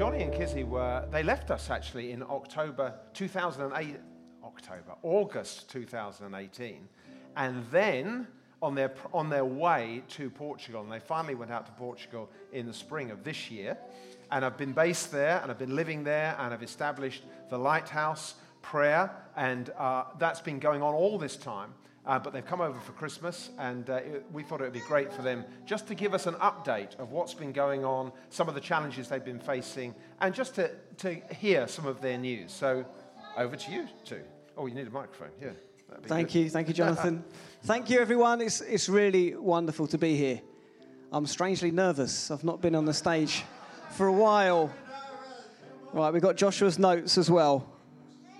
Johnny and Kizzy were, they left us actually in October 2008, October, August 2018. And then on their, on their way to Portugal, and they finally went out to Portugal in the spring of this year. And I've been based there, and I've been living there, and I've established the Lighthouse prayer, and uh, that's been going on all this time. Uh, but they've come over for Christmas, and uh, it, we thought it would be great for them just to give us an update of what's been going on, some of the challenges they've been facing, and just to, to hear some of their news. So, over to you two. Oh, you need a microphone, yeah. Thank good. you, thank you, Jonathan. thank you, everyone. It's, it's really wonderful to be here. I'm strangely nervous. I've not been on the stage for a while. Right, we've got Joshua's notes as well.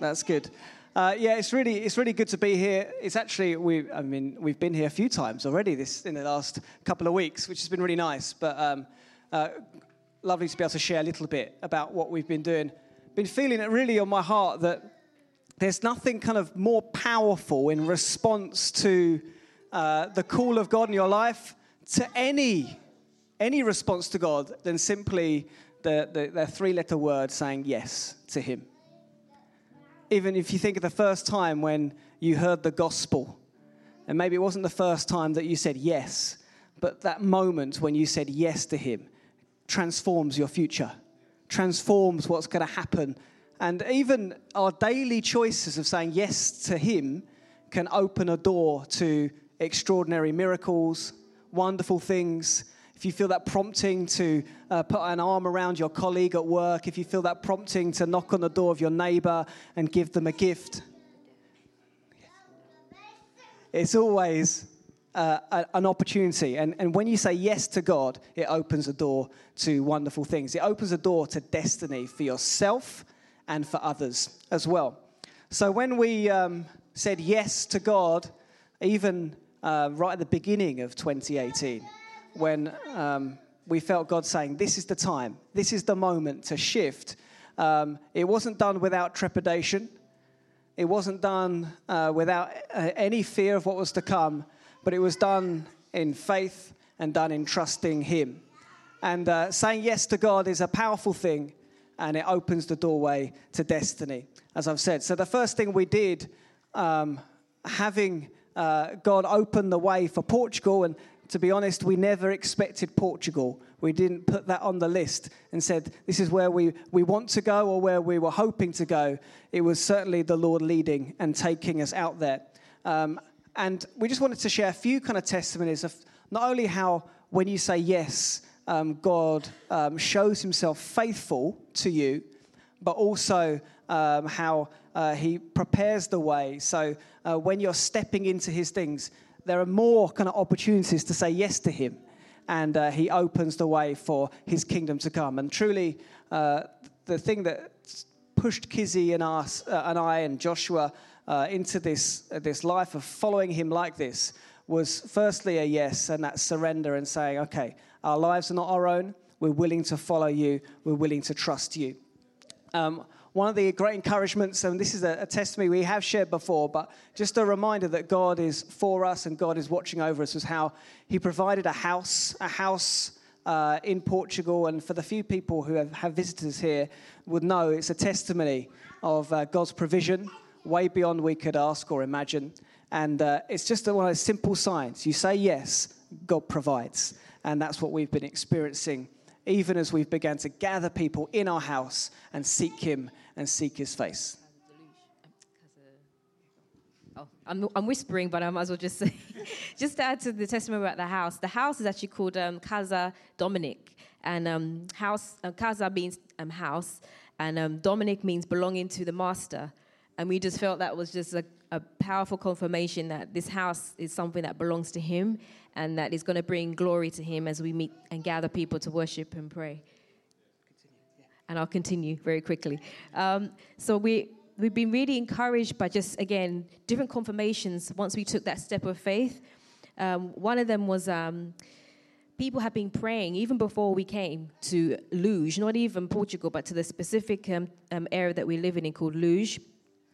That's good. Uh, yeah, it's really it's really good to be here. It's actually we I mean we've been here a few times already this in the last couple of weeks, which has been really nice. But um, uh, lovely to be able to share a little bit about what we've been doing. Been feeling it really on my heart that there's nothing kind of more powerful in response to uh, the call of God in your life to any any response to God than simply the, the, the three letter word saying yes to Him. Even if you think of the first time when you heard the gospel, and maybe it wasn't the first time that you said yes, but that moment when you said yes to Him transforms your future, transforms what's going to happen and even our daily choices of saying yes to Him can open a door to extraordinary miracles, wonderful things. If you feel that prompting to uh, put an arm around your colleague at work, if you feel that prompting to knock on the door of your neighbor and give them a gift, it's always uh, an opportunity. And, and when you say yes to God, it opens a door to wonderful things. It opens a door to destiny for yourself and for others as well. So when we um, said yes to God, even uh, right at the beginning of 2018, when um, we felt God saying, This is the time, this is the moment to shift, um, it wasn't done without trepidation. It wasn't done uh, without uh, any fear of what was to come, but it was done in faith and done in trusting Him. And uh, saying yes to God is a powerful thing, and it opens the doorway to destiny, as I've said. So, the first thing we did, um, having uh, God open the way for Portugal, and to be honest, we never expected Portugal. We didn't put that on the list and said, this is where we, we want to go or where we were hoping to go. It was certainly the Lord leading and taking us out there. Um, and we just wanted to share a few kind of testimonies of not only how, when you say yes, um, God um, shows himself faithful to you, but also um, how uh, he prepares the way. So uh, when you're stepping into his things, there are more kind of opportunities to say yes to him. And uh, he opens the way for his kingdom to come. And truly, uh, the thing that pushed Kizzy and, us, uh, and I and Joshua uh, into this, this life of following him like this was firstly a yes, and that surrender and saying, okay, our lives are not our own. We're willing to follow you. We're willing to trust you. Um, one of the great encouragements, and this is a, a, testimony we have shared before, but just a reminder that God is for us and God is watching over us, was how He provided a house, a house uh, in Portugal. And for the few people who have, have visitors here, would know it's a testimony of uh, God's provision, way beyond we could ask or imagine. And uh, it's just one of those simple signs. You say yes, God provides. And that's what we've been experiencing, even as we've begun to gather people in our house and seek Him and seek His face. Oh, I'm, I'm whispering, but I might as well just say, just to add to the testimony about the house. The house is actually called um, Casa Dominic, and um, house uh, Casa means um, house, and um, Dominic means belonging to the master. And we just felt that was just a, a powerful confirmation that this house is something that belongs to Him and that is going to bring glory to Him as we meet and gather people to worship and pray. And I'll continue very quickly. Um, so we we've been really encouraged by just again different confirmations once we took that step of faith. Um, one of them was. Um, people have been praying even before we came to Luz, not even Portugal, but to the specific um, um, area that we live in called Luz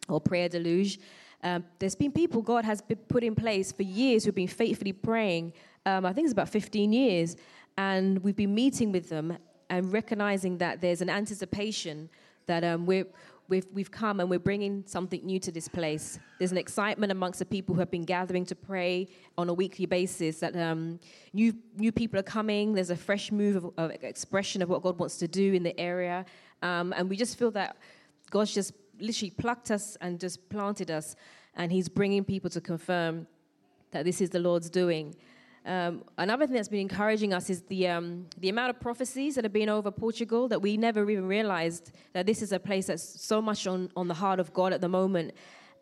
or Praia da Luz. Um, there's been people God has been put in place for years who've been faithfully praying. Um, I think it's about 15 years. And we've been meeting with them and recognizing that there's an anticipation that um, we're, we've, we've come and we're bringing something new to this place. There's an excitement amongst the people who have been gathering to pray on a weekly basis that um, new, new people are coming. There's a fresh move of, of expression of what God wants to do in the area. Um, and we just feel that God's just literally plucked us and just planted us, and He's bringing people to confirm that this is the Lord's doing. Um, another thing that's been encouraging us is the, um, the amount of prophecies that have been over Portugal that we never even realized that this is a place that's so much on, on the heart of God at the moment.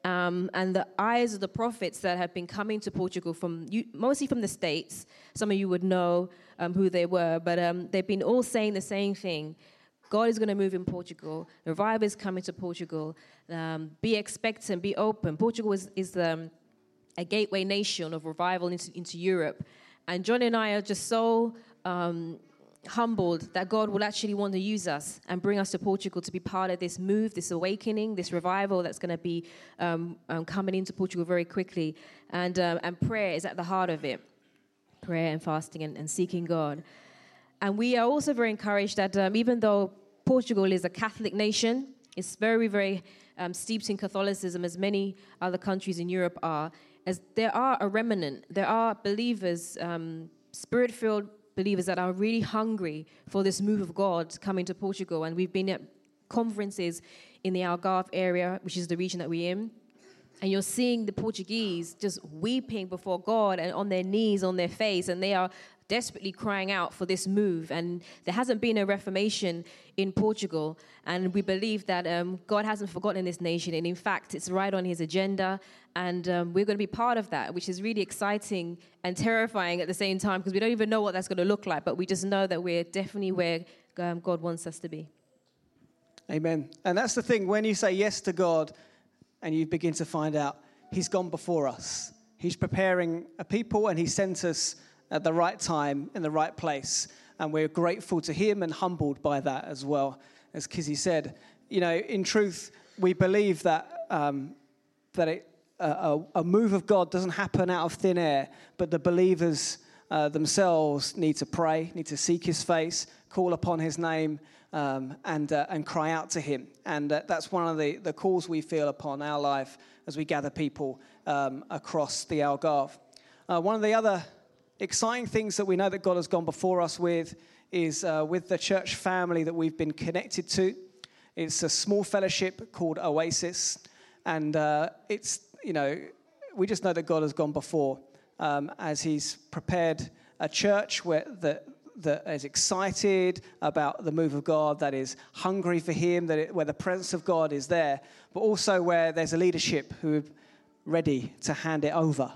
Um, and the eyes of the prophets that have been coming to Portugal from mostly from the States. Some of you would know um, who they were, but um, they've been all saying the same thing. God is going to move in Portugal. The revival is coming to Portugal. Um, be expectant, be open. Portugal is, is um, a gateway nation of revival into, into Europe. And John and I are just so um, humbled that God will actually want to use us and bring us to Portugal to be part of this move, this awakening, this revival that's going to be um, um, coming into Portugal very quickly. And, um, and prayer is at the heart of it prayer and fasting and, and seeking God. And we are also very encouraged that um, even though Portugal is a Catholic nation, it's very, very um, steeped in Catholicism, as many other countries in Europe are as there are a remnant, there are believers, um, spirit filled believers that are really hungry for this move of God coming to Portugal. And we've been at conferences in the Algarve area, which is the region that we're in. And you're seeing the Portuguese just weeping before God and on their knees, on their face, and they are desperately crying out for this move. And there hasn't been a reformation in Portugal. And we believe that um, God hasn't forgotten this nation. And in fact, it's right on his agenda. And um, we're going to be part of that, which is really exciting and terrifying at the same time because we don't even know what that's going to look like. But we just know that we're definitely where um, God wants us to be. Amen. And that's the thing when you say yes to God and you begin to find out He's gone before us, He's preparing a people and He sent us at the right time in the right place. And we're grateful to Him and humbled by that as well. As Kizzy said, you know, in truth, we believe that, um, that it, a, a, move of God doesn't happen out of thin air, but the believers uh, themselves need to pray, need to seek His face, call upon His name, um, and, uh, and cry out to Him. And uh, that's one of the, the calls we feel upon our life as we gather people um, across the Algarve. Uh, one of the other exciting things that we know that God has gone before us with is uh, with the church family that we've been connected to. It's a small fellowship called Oasis, and uh, it's, you know, we just know that God has gone before um, as He's prepared a church where that, that is excited about the move of God, that is hungry for Him, that it, where the presence of God is there, but also where there's a leadership who are ready to hand it over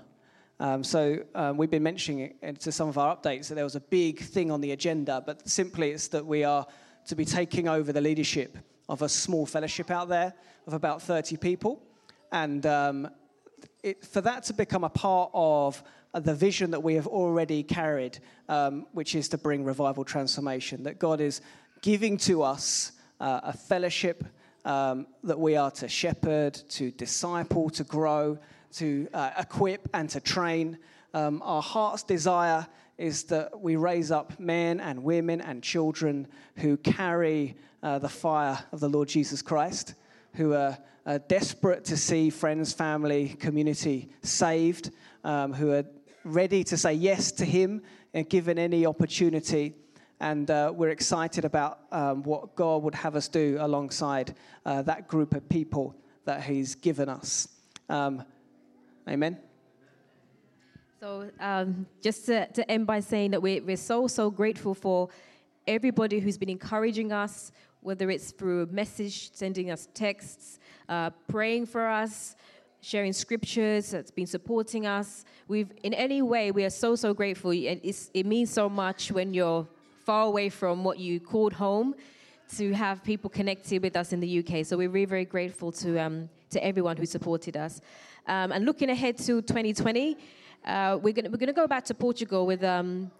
um, so um, we've been mentioning it to some of our updates that there was a big thing on the agenda, but simply it's that we are to be taking over the leadership of a small fellowship out there of about 30 people. And um, it, for that to become a part of the vision that we have already carried, um, which is to bring revival transformation, that God is giving to us uh, a fellowship um, that we are to shepherd, to disciple, to grow, to uh, equip and to train. Um, our heart's desire is that we raise up men and women and children who carry uh, the fire of the Lord Jesus Christ, who are, are desperate to see friends, family, community saved, um, who are ready to say yes to Him and given any opportunity. And uh, we're excited about um, what God would have us do alongside uh, that group of people that He's given us. Um, Amen. So, um, just to, to, end by saying that we're, we're so, so grateful for everybody who's been encouraging us, whether it's through a message, sending us texts, uh, praying for us, sharing scriptures, that's been supporting us. We've, in any way, we are so, so grateful. And it means so much when you're far away from what you called home to have people connected with us in the UK. So we're very, very grateful to, um, to everyone who supported us. Um, and looking ahead to 2020, uh, we're going gonna go back to Portugal with um,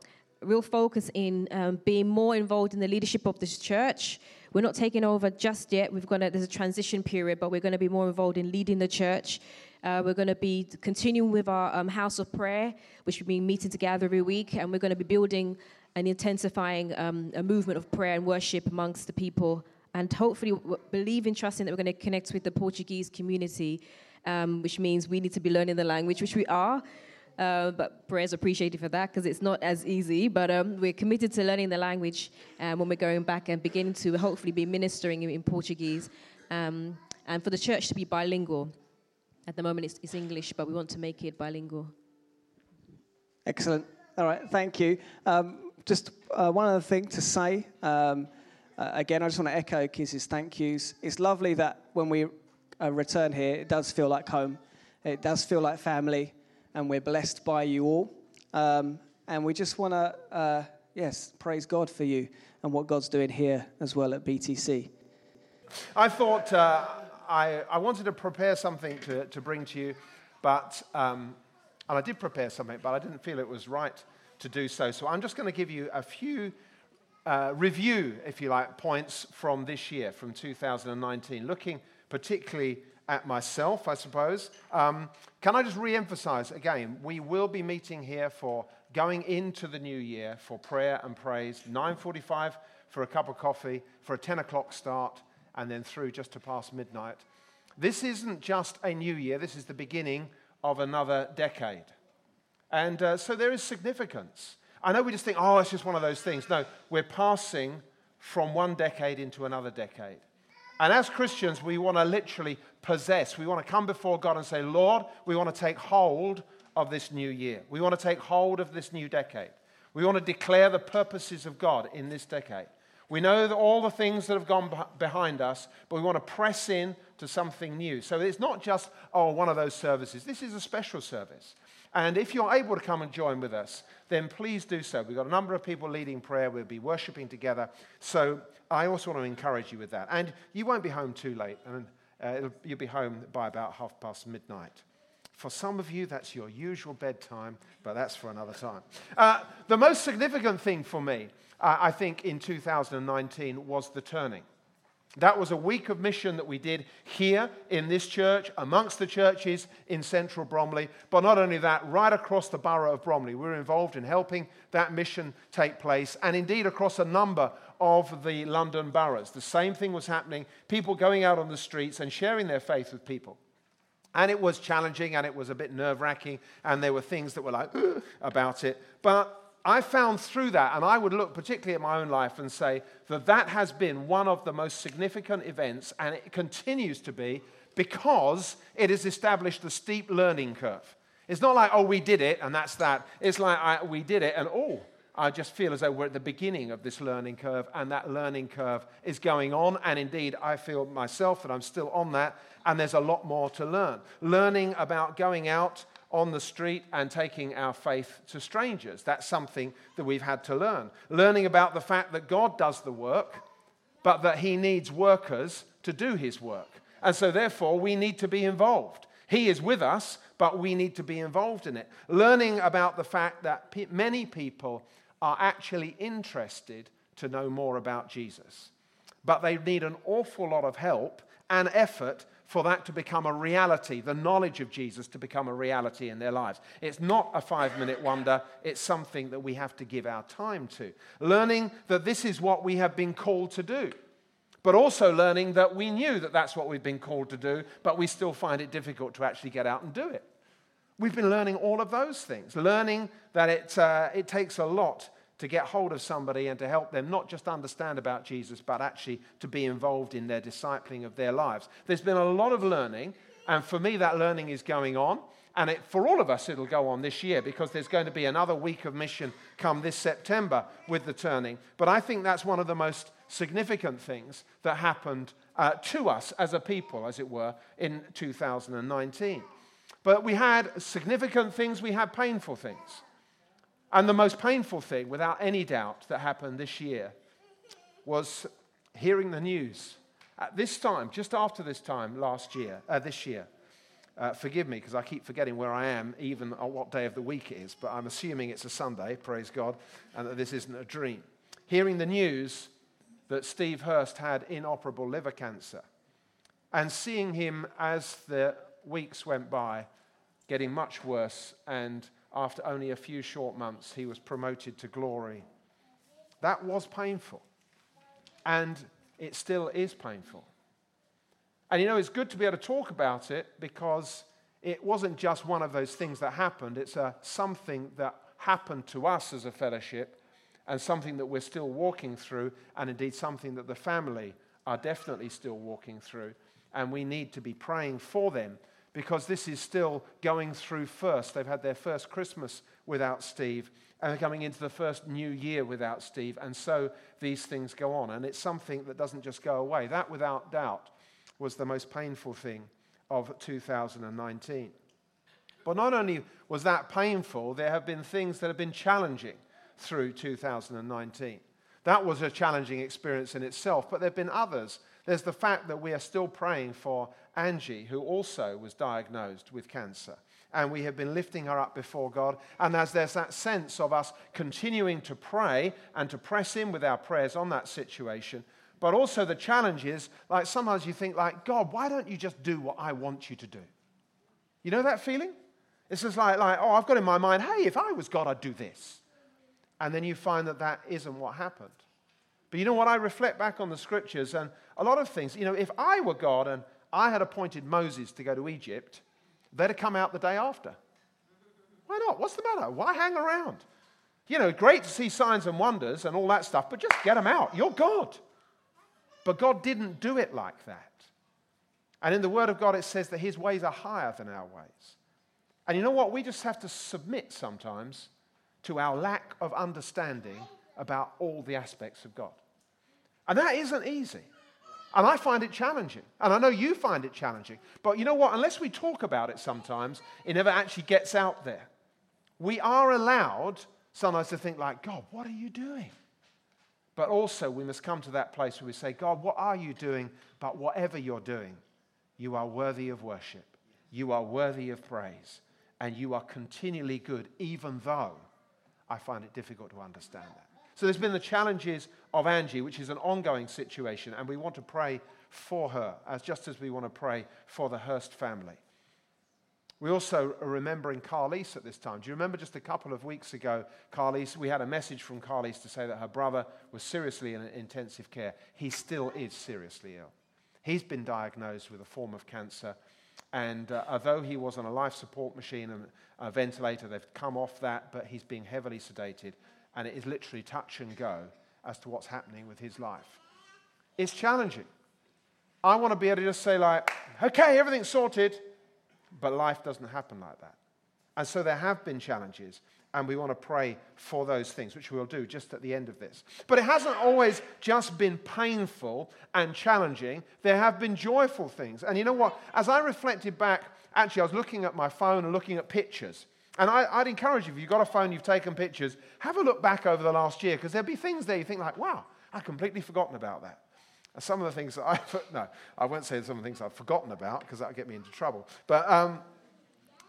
real focus in um, being more involved in the leadership of this church. We're not taking over just yet. We've got there's a transition period, but we're going to be more involved in leading the church. Uh, we're going to be continuing with our um, house of prayer, which we've been meeting together every week, and we're going to be building and intensifying um, a movement of prayer and worship amongst the people, and hopefully believe believing, trusting that we're going to connect with the Portuguese community, um, which means we need to be learning the language, which we are. Uh, but prayers appreciated for that because it's not as easy. But um, we're committed to learning the language um, when we're going back and beginning to hopefully be ministering in, in Portuguese. Um, and for the church to be bilingual. At the moment, it's, it's, English, but we want to make it bilingual. Excellent. All right, thank you. Um, just uh, one other thing to say. Uh, again, I just want to echo Kiz's thank yous. It's lovely that when we uh, return here, it does feel like home. It does feel like family and we're blessed by you all. Um, and we just want to, uh, yes, praise God for you and what God's doing here as well at BTC. I thought uh, I, I wanted to prepare something to, to bring to you, but, um, and I did prepare something, but I didn't feel it was right to do so. So I'm just going to give you a few uh, review, if you like, points from this year, from 2019, looking particularly at myself, I suppose. Um, can I just re emphasize again? We will be meeting here for going into the new year for prayer and praise, 9.45 for a cup of coffee, for a 10 o'clock start, and then through just to past midnight. This isn't just a new year, this is the beginning of another decade. And uh, so there is significance. I know we just think, oh, it's just one of those things. No, we're passing from one decade into another decade. And as Christians, we want to literally possess. We want to come before God and say, Lord, we want to take hold of this new year. We want to take hold of this new decade. We want to declare the purposes of God in this decade. We know that all the things that have gone behind us, but we want to press in to something new. So it's not just, oh, one of those services. This is a special service. And if you're able to come and join with us, then please do so. We've got a number of people leading prayer. We'll be worshiping together. So I also want to encourage you with that. And you won't be home too late, and uh, you'll be home by about half past midnight. For some of you, that's your usual bedtime, but that's for another time. Uh, the most significant thing for me, uh, I think, in 2019 was the turning. That was a week of mission that we did here in this church, amongst the churches in central Bromley. But not only that, right across the borough of Bromley, we were involved in helping that mission take place, and indeed across a number of the London boroughs. The same thing was happening people going out on the streets and sharing their faith with people. And it was challenging and it was a bit nerve wracking, and there were things that were like about it. But I found through that, and I would look particularly at my own life and say that that has been one of the most significant events, and it continues to be because it has established a steep learning curve. It's not like, oh, we did it, and that's that. It's like, I, we did it, and oh, I just feel as though we're at the beginning of this learning curve, and that learning curve is going on. And indeed, I feel myself that I'm still on that, and there's a lot more to learn. Learning about going out on the street and taking our faith to strangers. That's something that we've had to learn. Learning about the fact that God does the work, but that He needs workers to do His work. And so, therefore, we need to be involved. He is with us, but we need to be involved in it. Learning about the fact that many people are actually interested to know more about Jesus, but they need an awful lot of help and effort for that to become a reality, the knowledge of Jesus to become a reality in their lives. It's not a five minute wonder, it's something that we have to give our time to. Learning that this is what we have been called to do, but also learning that we knew that that's what we've been called to do, but we still find it difficult to actually get out and do it. We've been learning all of those things, learning that it, uh, it takes a lot to get hold of somebody and to help them not just understand about Jesus, but actually to be involved in their discipling of their lives. There's been a lot of learning, and for me, that learning is going on. And it, for all of us, it'll go on this year because there's going to be another week of mission come this September with the turning. But I think that's one of the most significant things that happened uh, to us as a people, as it were, in 2019. But we had significant things, we had painful things. And the most painful thing, without any doubt, that happened this year was hearing the news. At this time, just after this time last year, uh, this year, uh, forgive me because I keep forgetting where I am, even on what day of the week it is, but I'm assuming it's a Sunday, praise God, and that this isn't a dream. Hearing the news that Steve Hurst had inoperable liver cancer and seeing him as the weeks went by getting much worse, and after only a few short months, he was promoted to glory. That was painful, and it still is painful. And you know, it's good to be able to talk about it because it wasn't just one of those things that happened, it's a, something that happened to us as a fellowship and something that we're still walking through, and indeed something that the family are definitely still walking through. And we need to be praying for them because this is still going through first. They've had their first Christmas without Steve, and they're coming into the first new year without Steve. And so these things go on. And it's something that doesn't just go away. That, without doubt, was the most painful thing of 2019. But not only was that painful, there have been things that have been challenging through 2019. That was a challenging experience in itself, but there have been others. There's the fact that we are still praying for Angie, who also was diagnosed with cancer. And we have been lifting her up before God. And as there's that sense of us continuing to pray and to press in with our prayers on that situation, but also the challenge is, like sometimes you think, like, God, why don't you just do what I want you to do? You know that feeling? It's just like, like, oh, I've got in my mind, hey, if I was God, I'd do this. And then you find that that isn't what happened. But you know what? I reflect back on the scriptures and a lot of things. You know, if I were God and I had appointed Moses to go to Egypt, they'd have come out the day after. Why not? What's the matter? Why hang around? You know, great to see signs and wonders and all that stuff, but just get them out. You're God. But God didn't do it like that. And in the Word of God, it says that His ways are higher than our ways. And you know what? We just have to submit sometimes to our lack of understanding about all the aspects of God. And that isn't easy. And I find it challenging. And I know you find it challenging. But you know what? Unless we talk about it sometimes, it never actually gets out there. We are allowed sometimes to think, like, God, what are you doing? But also, we must come to that place where we say, God, what are you doing? But whatever you're doing, you are worthy of worship. You are worthy of praise. And you are continually good, even though I find it difficult to understand that. So there's been the challenges of Angie, which is an ongoing situation, and we want to pray for her, as just as we want to pray for the Hurst family. We also are remembering Carlise at this time. Do you remember just a couple of weeks ago, Carlise, we had a message from Carlise to say that her brother was seriously in intensive care. He still is seriously ill. He's been diagnosed with a form of cancer, and uh, although he was on a life support machine and a ventilator, they've come off that, but he's being heavily sedated, and it is literally touch and go as to what's happening with his life. It's challenging. I want to be able to just say, like, okay, everything's sorted. But life doesn't happen like that. And so there have been challenges, and we want to pray for those things, which we'll do just at the end of this. But it hasn't always just been painful and challenging, there have been joyful things. And you know what? As I reflected back, actually, I was looking at my phone and looking at pictures. And I, would encourage you, if you've got a phone, you've taken pictures, have a look back over the last year, because there'll be things there you think, like, wow, I've completely forgotten about that. Some of the things that I, no, I won't say some of the things I've forgotten about because that'll get me into trouble. But um,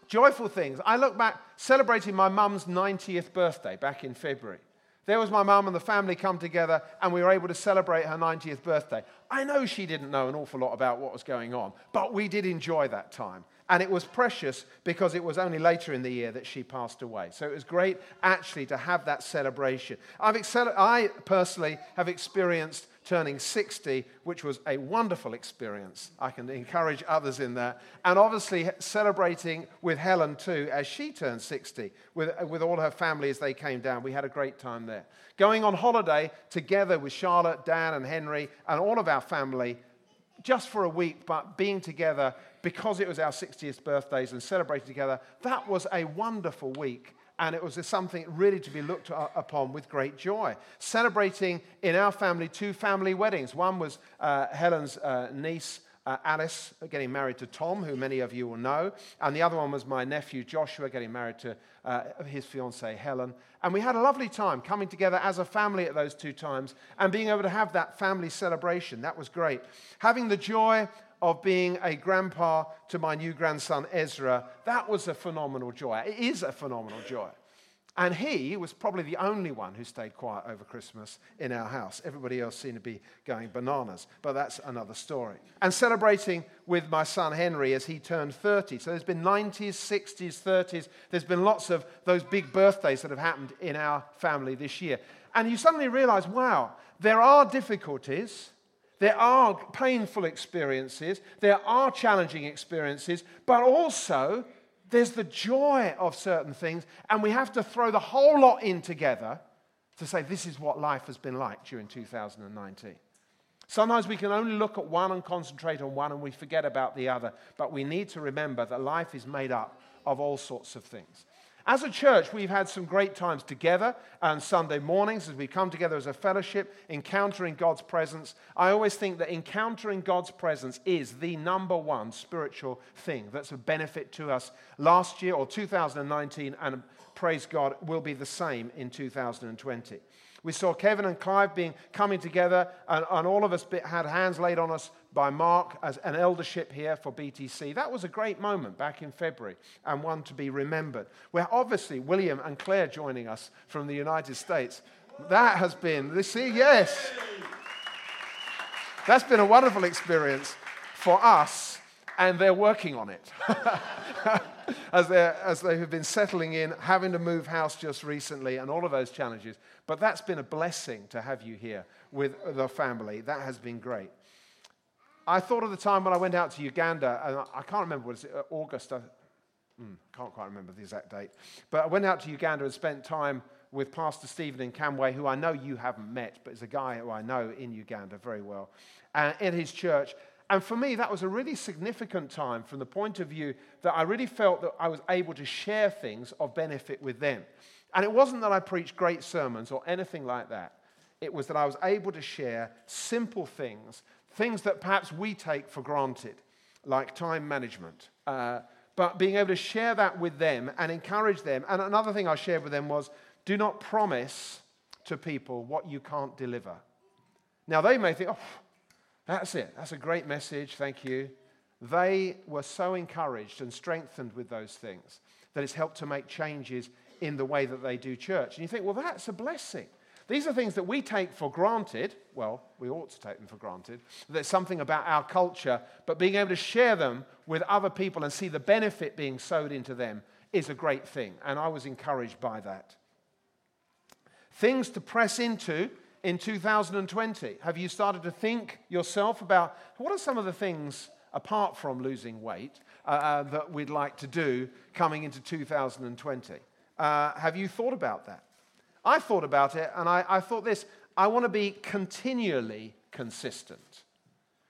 joyful things. I look back celebrating my mum's 90th birthday back in February. There was my mum and the family come together, and we were able to celebrate her 90th birthday. I know she didn't know an awful lot about what was going on, but we did enjoy that time. And it was precious because it was only later in the year that she passed away. So it was great actually to have that celebration. I've excel- I personally have experienced turning 60, which was a wonderful experience. I can encourage others in that. And obviously, celebrating with Helen too as she turned 60 with, with all her family as they came down. We had a great time there. Going on holiday together with Charlotte, Dan, and Henry, and all of our family just for a week, but being together because it was our 60th birthdays and celebrated together. That was a wonderful week and it was something really to be looked upon with great joy. Celebrating in our family two family weddings. One was uh, Helen's uh, niece. Uh, Alice getting married to Tom, who many of you will know, and the other one was my nephew Joshua getting married to uh, his fiancee Helen. And we had a lovely time coming together as a family at those two times and being able to have that family celebration. That was great. Having the joy of being a grandpa to my new grandson Ezra, that was a phenomenal joy. It is a phenomenal joy. And he was probably the only one who stayed quiet over Christmas in our house. Everybody else seemed to be going bananas, but that's another story. And celebrating with my son Henry as he turned 30. So there's been 90s, 60s, 30s. There's been lots of those big birthdays that have happened in our family this year. And you suddenly realize wow, there are difficulties there are painful experiences, there are challenging experiences, but also there's the joy of certain things, and we have to throw the whole lot in together to say this is what life has been like during 2019. Sometimes we can only look at one and concentrate on one and we forget about the other, but we need to remember that life is made up of all sorts of things. As a church, we've had some great times together on Sunday mornings as we come together as a fellowship, encountering God's presence. I always think that encountering God's presence is the number one spiritual thing that's a benefit to us last year or 2019, and praise God, will be the same in 2020. We saw Kevin and Clive being coming together, and, and all of us had hands laid on us by Mark as an eldership here for BTC. That was a great moment back in February and one to be remembered. Where obviously William and Claire joining us from the United States. That has been, see, yes. That's been a wonderful experience for us, and they're working on it. as, as they have been settling in, having to move house just recently, and all of those challenges. But that's been a blessing to have you here with the family. That has been great. I thought of the time when I went out to Uganda, and I can't remember, was it August? I mm, can't quite remember the exact date. But I went out to Uganda and spent time with Pastor Stephen in Camway, who I know you haven't met, but is a guy who I know in Uganda very well, uh, in his church. And for me, that was a really significant time from the point of view that I really felt that I was able to share things of benefit with them. And it wasn't that I preached great sermons or anything like that. It was that I was able to share simple things things that perhaps we take for granted, like time management. Uh, but being able to share that with them and encourage them. And another thing I shared with them was do not promise to people what you can't deliver. Now, they may think, oh, that's it. That's a great message. Thank you. They were so encouraged and strengthened with those things that it's helped to make changes in the way that they do church. And you think, well, that's a blessing. These are things that we take for granted. Well, we ought to take them for granted. There's something about our culture, but being able to share them with other people and see the benefit being sowed into them is a great thing. And I was encouraged by that. Things to press into in 2020. Have you started to think yourself about what are some of the things, apart from losing weight, uh, uh, that we'd like to do coming into 2020? Uh, have you thought about that? I thought about it and I, I thought this I want to be continually consistent.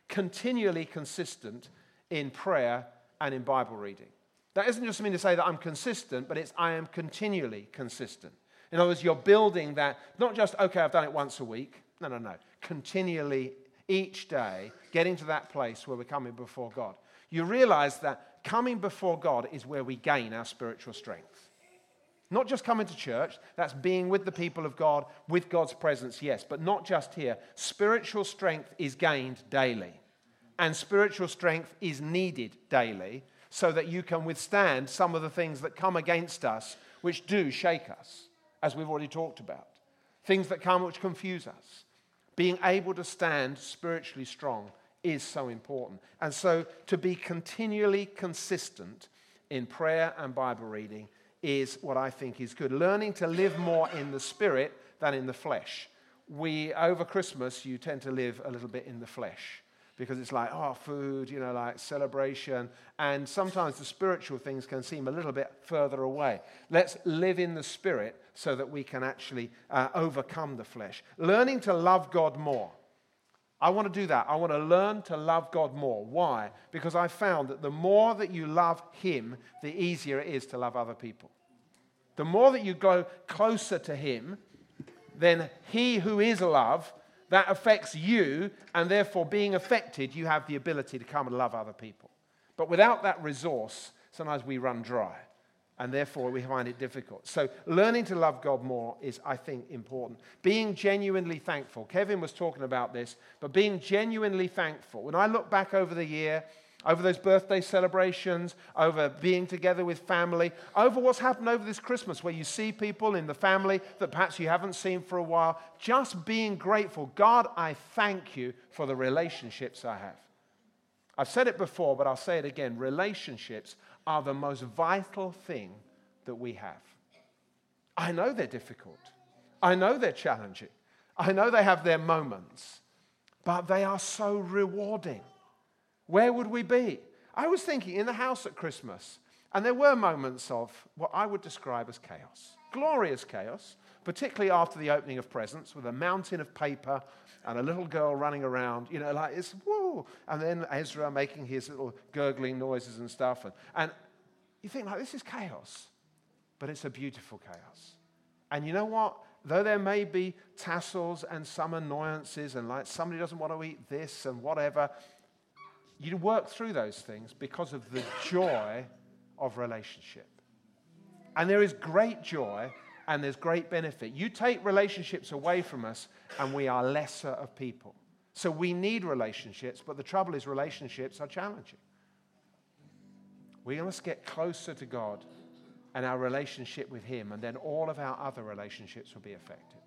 Continually consistent in prayer and in Bible reading. That isn't just mean to say that I'm consistent, but it's I am continually consistent. In other words, you're building that, not just, okay, I've done it once a week. No, no, no. Continually, each day, getting to that place where we're coming before God. You realize that coming before God is where we gain our spiritual strength. Not just coming to church, that's being with the people of God, with God's presence, yes, but not just here. Spiritual strength is gained daily, and spiritual strength is needed daily so that you can withstand some of the things that come against us, which do shake us, as we've already talked about. Things that come which confuse us. Being able to stand spiritually strong is so important. And so to be continually consistent in prayer and Bible reading is what I think is good. Learning to live more in the spirit than in the flesh. We, over Christmas, you tend to live a little bit in the flesh because it's like, oh, food, you know, like celebration. And sometimes the spiritual things can seem a little bit further away. Let's live in the spirit so that we can actually uh, overcome the flesh. Learning to love God more. I want to do that. I want to learn to love God more. Why? Because I found that the more that you love Him, the easier it is to love other people. The more that you go closer to Him, then He who is love, that affects you, and therefore, being affected, you have the ability to come and love other people. But without that resource, sometimes we run dry and therefore we find it difficult. So, learning to love God more is, I think, important. Being genuinely thankful. Kevin was talking about this, but being genuinely thankful. When I look back over the year, over those birthday celebrations, over being together with family, over what's happened over this Christmas, where you see people in the family that perhaps you haven't seen for a while, just being grateful. God, I thank you for the relationships I have. I've said it before, but I'll say it again. Relationships are the most vital thing that we have. I know they're difficult. I know they're challenging. I know they have their moments, but they are so rewarding. Where would we be? I was thinking in the house at Christmas, and there were moments of what I would describe as chaos glorious chaos, particularly after the opening of presents with a mountain of paper and a little girl running around, you know, like it's whoa. And then Ezra making his little gurgling noises and stuff. And, and you think, like, this is chaos, but it's a beautiful chaos. And you know what? Though there may be tassels and some annoyances, and like somebody doesn't want to eat this and whatever, you work through those things because of the joy of relationship. And there is great joy and there's great benefit. You take relationships away from us, and we are lesser of people. So we need relationships, but the trouble is, relationships are challenging. We must get closer to God and our relationship with Him, and then all of our other relationships will be affected.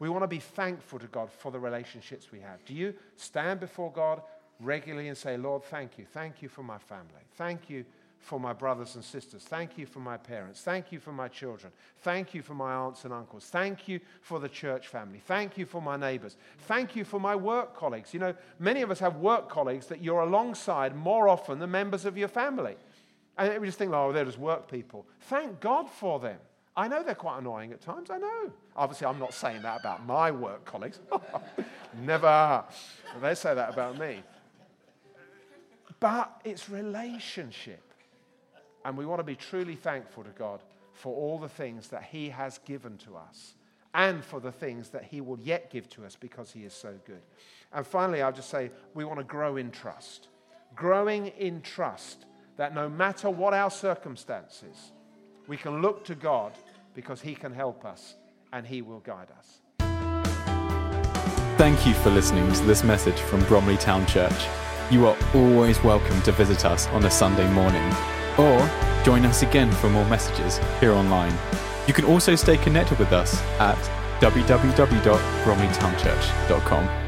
We want to be thankful to God for the relationships we have. Do you stand before God regularly and say, Lord, thank you. Thank you for my family. Thank you for my brothers and sisters. Thank you for my parents. Thank you for my children. Thank you for my aunts and uncles. Thank you for the church family. Thank you for my neighbors. Thank you for my work colleagues. You know, many of us have work colleagues that you're alongside more often than members of your family. And we just think, oh, they're just work people. Thank God for them. I know they're quite annoying at times. I know. Obviously, I'm not saying that about my work colleagues. Never. They say that about me. But it's relationship. And we want to be truly thankful to God for all the things that He has given to us and for the things that He will yet give to us because He is so good. And finally, I'll just say we want to grow in trust. Growing in trust that no matter what our circumstances, we can look to God because He can help us and He will guide us. Thank you for listening to this message from Bromley Town Church. You are always welcome to visit us on a Sunday morning or join us again for more messages here online. You can also stay connected with us at www.bromleytownchurch.com.